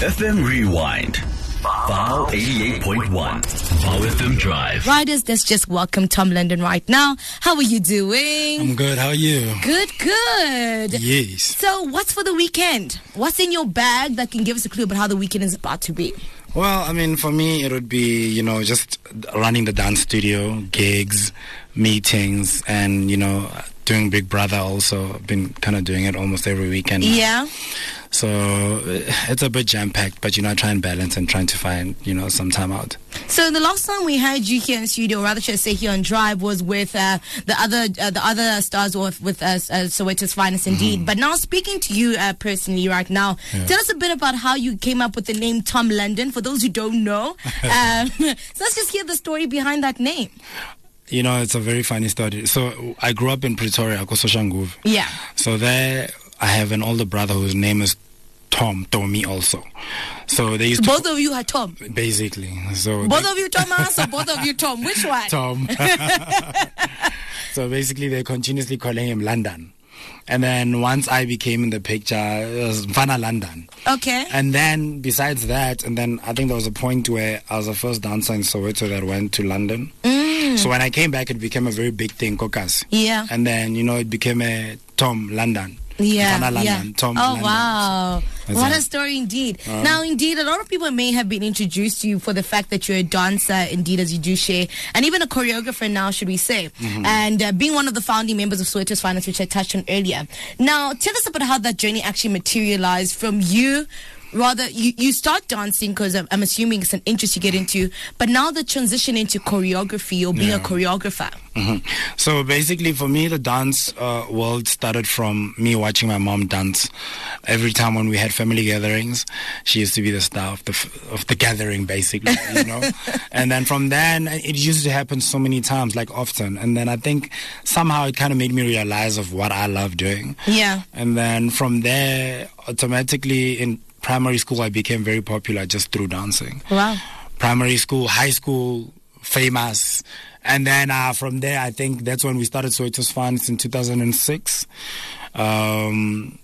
FM Rewind. Vow 88.1. Vow FM Drive. Riders, let's just welcome Tom London right now. How are you doing? I'm good. How are you? Good, good. Yes. So, what's for the weekend? What's in your bag that can give us a clue about how the weekend is about to be? Well, I mean, for me, it would be, you know, just running the dance studio, gigs, meetings, and, you know, doing Big Brother also. I've been kind of doing it almost every weekend. now. Yeah. So uh, it's a bit jam packed, but, you know, I try and balance and trying to find, you know, some time out. So the last time we had you here in studio, or rather should I say here on Drive, was with uh, the other uh, the other stars with, with us, uh, Soweto's finest indeed. But now speaking to you uh, personally right now, tell us a bit about how you came up with the name Tom London. For those who don't know, um, so let's just hear the story behind that name. You know, it's a very funny story. So I grew up in Pretoria, Kososhanguve. Yeah. So there, I have an older brother whose name is Tom, Tommy also. So they used to Both of you are Tom. basically. So Both they- of you Thomas or both of you Tom? Which one? Tom. so basically, they're continuously calling him London. And then once I became in the picture, it was Mfana London. Okay. And then besides that, and then I think there was a point where I was the first dancer in Soweto that went to London. Mm. So when I came back, it became a very big thing, Kokas. Yeah. And then, you know, it became a Tom London. Yeah, yeah. Tom oh London. wow, That's what it. a story indeed. now, indeed, a lot of people may have been introduced to you for the fact that you're a dancer, indeed, as you do share, and even a choreographer now, should we say, Mm-hmm. and uh, being one of the founding members of Soweto's Finest, which I touched on earlier. Now, tell us about how that journey actually materialized from you. Rather, you, you start dancing because I'm, I'm assuming it's an interest you get into, but now the transition into choreography or being a Yeah. choreographer. Mhm. So basically, for me, the dance uh, world started from me watching my mom dance. Every time when we had family gatherings, she used to be the star of the f- of the gathering, basically, you know. and then from then, it used to happen so many times, like often. And then I think somehow it kind of made me realize of what I love doing. Yeah. And then from there, automatically in primary school, I became very popular just through dancing Wow. primary school, high school, famous. And then uh, from there, I think that's when we started Soweto's Finest in 2006. Um,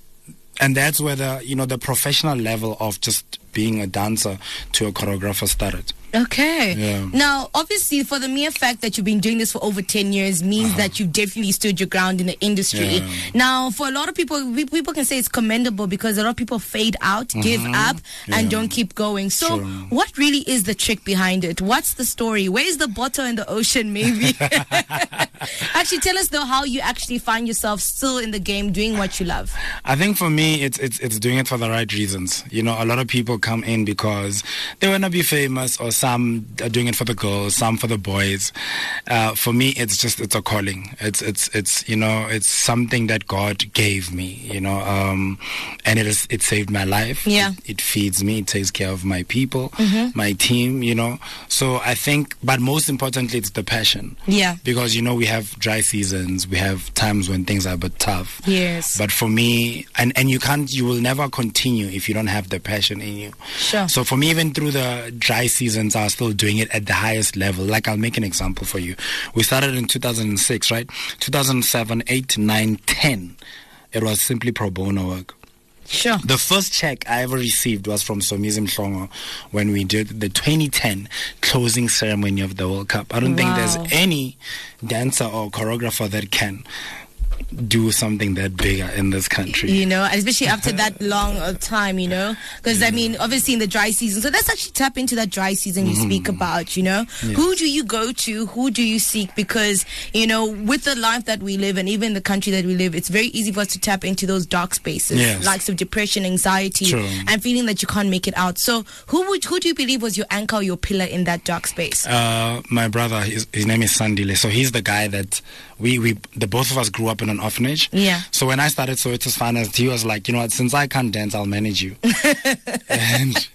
and that's where the, you know, the professional level of just being a dancer to a choreographer started. Okay. Yeah. Now, obviously, for the mere fact that you've been doing this for over 10 years means that you've definitely stood your ground in the industry. Uh-huh. Yeah. Now, for a lot of people, people can say it's commendable because a lot of people fade out, give up, and. Yeah. don't keep going. So, True. what really is the trick behind it? What's the story? Where's the bottle in the ocean, maybe? actually, tell us, though, how you actually find yourself still in the game doing what you love. I think for me, it's it's it's doing it for the right reasons. You know, a lot of people come in because they want to be famous, or some are doing it for the girls, some for the boys. Uh, for me, it's just it's a calling. It's it's it's you know it's something that God gave me. You know, um, and it is it saved my life. Yeah. It, it feeds me. It takes care of my people, my team. You know, so I think, but most importantly, it's the passion. Yeah. Because you know we have dry seasons, we have times when things are a bit tough. Yes. But for me, and and you can't, you will never continue if you don't have the passion in you. Sure. So for me, even through the dry seasons, I was still doing it at the highest level. Like I'll make an example for you. We started in 2006, right? 2007, 8, 9, 10. It was simply pro bono work. Sure. The first check I ever received was from Somizi Mhlongo when we did the 2010 closing ceremony of the World Cup. I don't think there's any dancer or choreographer that can do something that bigger in this country. you know, especially after that long uh, time, you know, because I mean, obviously in the dry season. So let's actually tap into that dry season you speak about. You know, who do you go to? Who do you seek? Because you know, with the life that we live and even the country that we live, it's very easy for us to tap into those dark spaces, Yes. likes of depression, anxiety, True. and feeling that you can't make it out. So who would who do you believe was your anchor, your pillar in that dark space? Uh, my brother, his, his name is Sandile. So he's the guy that we, we, the both of us grew up in an orphanage. Yeah. So when I started Soweto's Finest, he was like, you know what, since I can't dance, I'll manage you. and,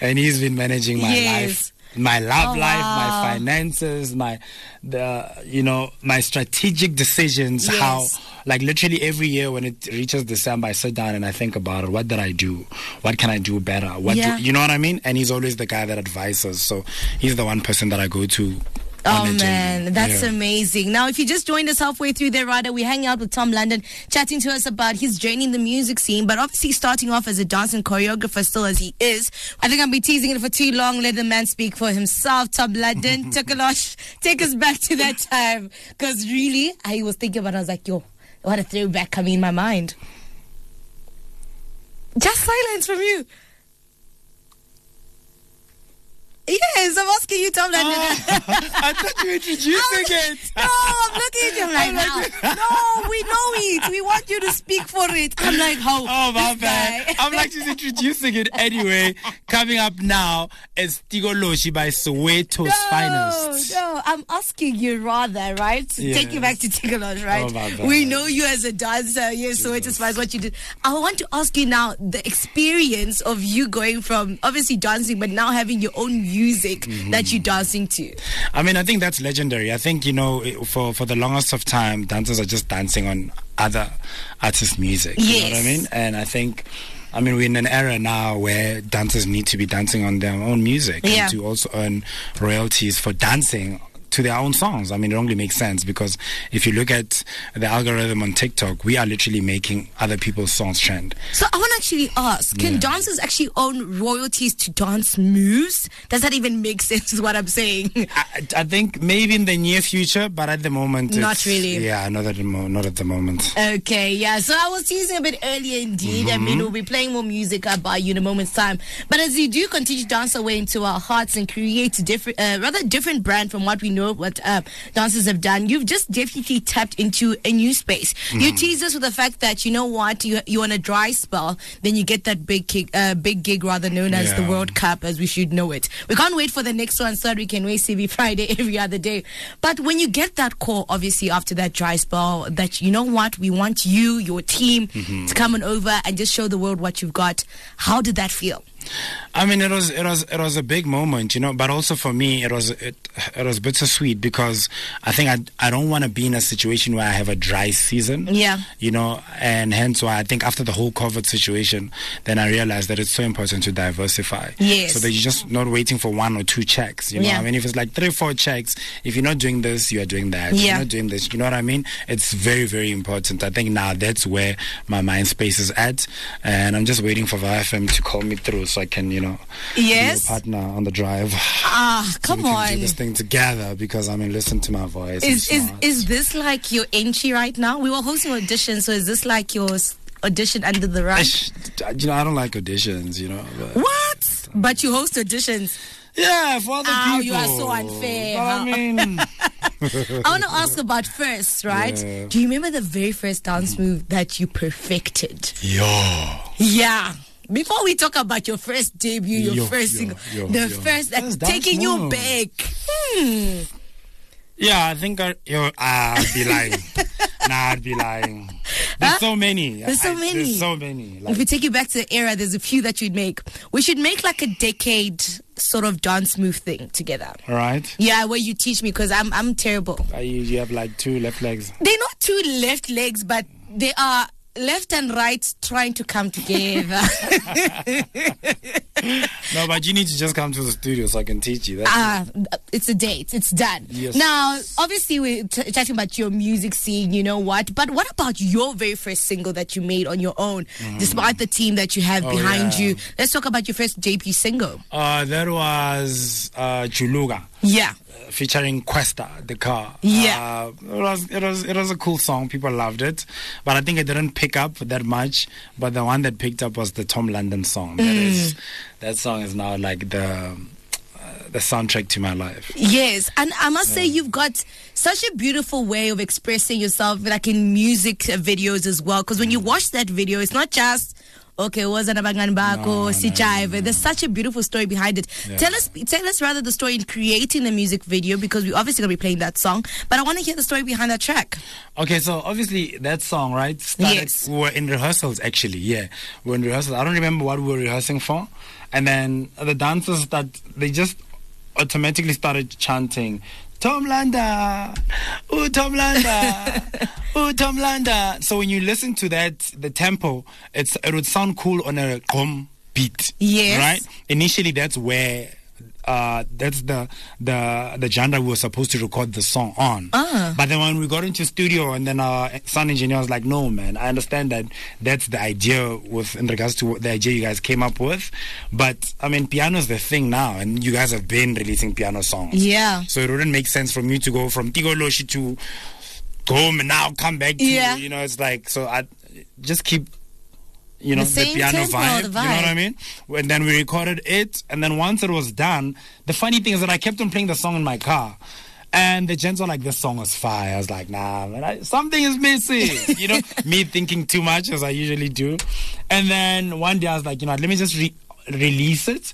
and he's been managing my Yes. life. My love Oh, life, wow. my finances, my the you know my strategic decisions. Yes. How like literally every year when it reaches December, I sit down and I think about it. What did I do? What can I do better? What Yeah. do, you know what I mean? And he's always the guy that advises. So he's the one person that I go to Oh man, that's Yeah. amazing. Now, if you just joined us halfway through there, Rada, we're hanging out with Tom London, chatting to us about his journey in the music scene, but obviously starting off as a dance and choreographer still as he is. I think I've be teasing it for too long. Let the man speak for himself. Tom London, Tukalosh, take us back to that time. Because really, I was thinking about it, I was like, yo, what a throwback coming in my mind. Just silence from you. Yes, I'm asking you, Tom London. I thought you were introducing it. Oh, no, I'm looking at you. I'm like, oh, now. No, we know it. We want you to speak for it. I'm like, how? Oh my bad. I'm like just introducing it anyway. Coming up now is Tigo Loshi by Soweto's no, finest. no, I'm asking you rather, right? To Take you back Yes. to Tigalon, right? Oh, we know you as a dancer, yes, so it just what you did. I want to ask you now the experience of you going from obviously dancing, but now having your own music Mm-hmm. that you're dancing to. I mean, I think that's legendary. I think you know, for for the longest of time, dancers are just dancing on other artists' music. You know what I mean? And I think. I mean, we're in an era now where dancers need to be dancing on their own music Yeah. and to also earn royalties for dancing to their own songs. I mean, it only makes sense because if you look at the algorithm on TikTok, we are literally making other people's songs trend. So I want to actually ask: Can Yeah. dancers actually own royalties to dance moves? Does that even make sense? Is what I'm saying. I, I think maybe in the near future, but at the moment, Not really. Yeah, not at the mo- not at the moment. Okay, yeah. So I was teasing a bit earlier indeed. I mean, we'll be playing more music by you in a moment's time. But as you do continue to dance away into our hearts and create different, uh, rather different brand from what we know what uh, dancers have done, you've just definitely tapped into a new space. You tease us with the fact that you know what you you on a dry spell, then you get that big gig, uh, big gig rather known as the World Cup, as we should know it. We can't wait for the next one so that we can wait CV Friday every other day. But when you get that call, obviously after that dry spell, that you know what, we want you, your team, Mm-hmm. to come on over and just show the world what you've got. How did that feel? I mean, it was it was it was a big moment, you know. But also for me, it was it it was bittersweet because I think I I don't want to be in a situation where I have a dry season. Yeah. You know, and hence why I think after the whole COVID situation, then I realized that it's so important to diversify. Yes. So that you're just not waiting for one or two checks. You know, Yeah. I mean, if it's like three, four checks, if you're not doing this, you are doing that. If Yeah. You're not doing this. You know what I mean? It's very very important. I think now that's where my mind space is at, and I'm just waiting for VFM to call me through so I can, you know, Yes. partner on the drive. Ah, So come on. do this thing together because I mean, listen to my voice. Is is is this like your entry right now? We were hosting auditions, so is this like your audition under the rug? You know, I don't like auditions. You know. But What? But you host auditions. yeah, for other Ow, people. you are so unfair, But I mean, I want to ask about first, right? Yeah. Do you remember the very first dance move that you perfected? yo, Yeah. Before we talk about your first debut, your Yo, first yo, single, yo, the yo. first that That's dance taking you back. Hmm. yeah, I think I, yo, I'd be lying. nah, I'd be lying. There's Huh? so many. There's so I- many. There's so many. Like, If we take you back to the era, there's a few that you'd make. We should make like a decade sort of dance move thing together. all right. Yeah, where you teach me because I'm I'm terrible. You, you have like two left legs. They're not two left legs, but they are left and right trying to come together. No, but you need to just come to the studio so I can teach you. That's Ah, it's a date. It's done. Yes. Now, obviously, we're t- talking about your music scene. You know what? But what about your very first single that you made on your own, despite the team that you have Oh, behind yeah. you? Let's talk about your first JP single. Uh, that was uh, Chuluga. Yeah. featuring Kwesta, the car. Yeah. Uh, it was it was it was a cool song. People loved it, but I think it didn't pick up that much. But the one that picked up was the Tom London song. That is that song is now like the uh, the soundtrack to my life. Yes, and I must say you've got such a beautiful way of expressing yourself, like in music uh, videos as well. Because when you watch that video, it's not just okay, was an abangan No, bako, no, sichaive. no, no. There's such a beautiful story behind it. Yeah. Tell us, tell us rather the story in creating the music video because we're obviously gonna be playing that song. But I want to hear the story behind that track. Okay, so obviously that song, right? Started, Yes. We were in rehearsals actually. Yeah, we were in rehearsals. I don't remember what we were rehearsing for, and then the dancers that they just automatically started chanting. Tom Landa, ooh Tom Landa, ooh Tom Landa. So when you listen to that, the tempo, it's it would sound cool on a gqom beat. Yes. Right. Initially, that's where uh, that's the the the genre we were supposed to record the song on. Ah. But then when we got into studio, and then our sound engineer was like, "No, man, I understand that that's the idea with in regards to the idea you guys came up with, but I mean, piano's the thing now, and you guys have been releasing piano songs. Yeah. So it wouldn't make sense for me to go from Tigo Loshi to gqom and now come back to Yeah. you know it's like so I just keep you know The the, piano tempo, vibe, the you know what. I mean and then we recorded it and then once it was done the funny thing is that I kept on playing the song in my car and the gents were like, "This song is fire." I was like, "Nah, man, I, something is missing." You know, me thinking too much as I usually do. And then one day I was like, "You know, let me just re- release it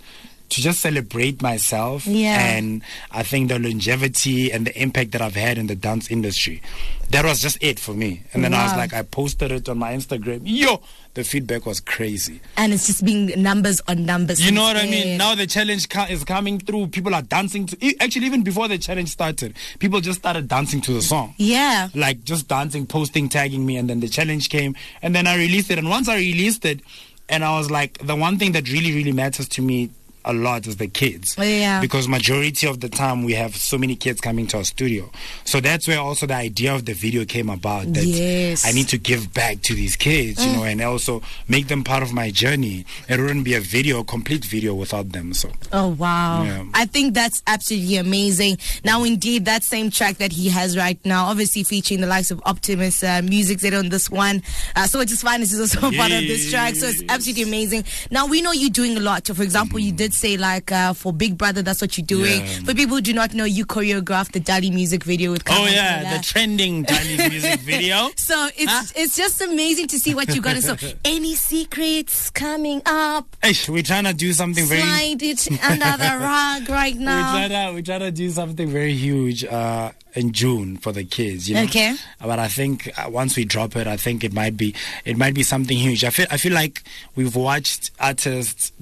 to just celebrate myself." Yeah. And I think the longevity and the impact that I've had in the dance industry. That was just it for me. And then I was like, I posted it on my Instagram. Yo, the feedback was crazy. And it's just being numbers on numbers. You know what I mean? Now the challenge is coming through. People are dancing to. Actually, even before the challenge started, people just started dancing to the song. Yeah. Like just dancing, posting, tagging me, and then the challenge came, and then I released it. And once I released it, and I was like, the one thing that really, really matters to me a lot is the kids. Yeah. Because majority of the time we have so many kids coming to our studio, so that's where also the idea of the video came about. That Yes. I need to give back to these kids, you know, and also make them part of my journey. It wouldn't be a video, a complete video without them. So Oh wow! Yeah. I think that's absolutely amazing. Now, indeed, that same track that he has right now, obviously featuring the likes of Optimus uh, Music Zed on this one. Uh, so it's just finest is also a part of this track. So it's absolutely amazing. Now we know you're doing a lot. So, for example, you did say like uh, for Big Brother, that's what you're doing. Yeah. For people who do not know, you choreographed the Dali music video with. Oh yeah, the trending Dali music video. So it's it's just amazing to see what you got. So any secrets coming up? Eish, we're trying to do something very. Slide it under the rug right now. We now. try to we try to do something very huge uh, in June for the kids. You know? Okay. But I think uh, once we drop it, I think it might be it might be something huge. I feel I feel like we've watched artists.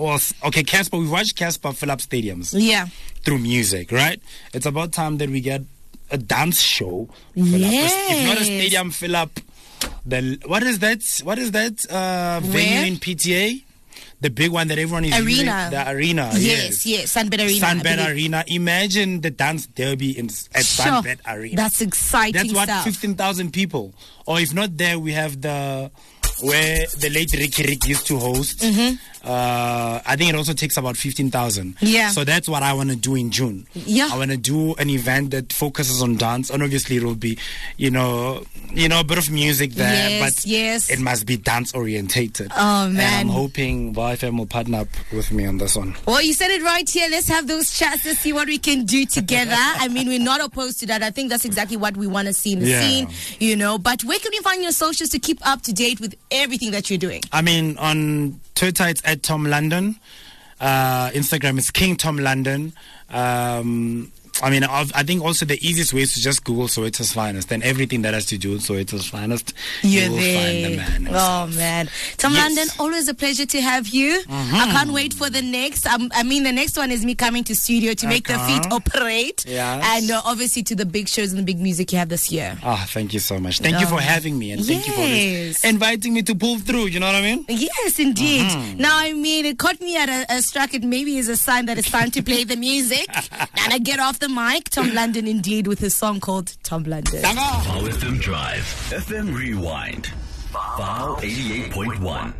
Well, okay, Cassper. We've watched Cassper fill up stadiums Yeah. through music, right? It's about time that we get a dance show. fill up. If not a stadium fill up, the what is that? What is that uh, venue in PTA? The big one that everyone is using? Arena. The arena. Yes, yes, SunBet Arena. SunBet. Arena. Imagine the dance derby in at Sure. SunBet Arena. That's exciting That's what stuff. fifteen thousand people. Or if not there, we have the where the late Riky Rick used to host. Uh, I think it also takes about fifteen thousand. Mm-hmm. Yeah. So that's what I want to do in June. Yeah. I want to do an event that focuses on dance, and obviously it will be, you know, you know, a bit of music there, Yes, but yes. it must be dance orientated. Oh, man. And. I'm hoping YFM will partner up with me on this one. Well, you said it right here. Let's have those chats to see what we can do together. I mean, we're not opposed to that. I think that's exactly what we want to see in the Yeah. scene, you know. But where can we find your socials to keep up to date with everything that you're doing? I mean, on Twitter it's at Tom London. Uh, Instagram is King Tom London. Um, I mean, I've- I think also the easiest way is to just Google Sowetos Finest and everything that has to do with Sowetos Finest. You're you will there. find the man. Oh man, Tom Yes. London, always a pleasure to have you. I can't wait for the next. Um, I mean, the next one is me coming to studio to make the feet operate, Yes. and uh, obviously to the big shows and the big music you have this year. Ah, thank you so much. Thank you Oh. for having me and thank you for this, inviting me to pull through. You know what I mean? Yes, indeed. Mm-hmm. Now, I mean, it caught me at a, a struck. It maybe is a sign that it's time to play the music. and I get off the mic. Tom London, indeed, with his song called Tom London. Vow FM Drive. FM Rewind. Vow 88.1.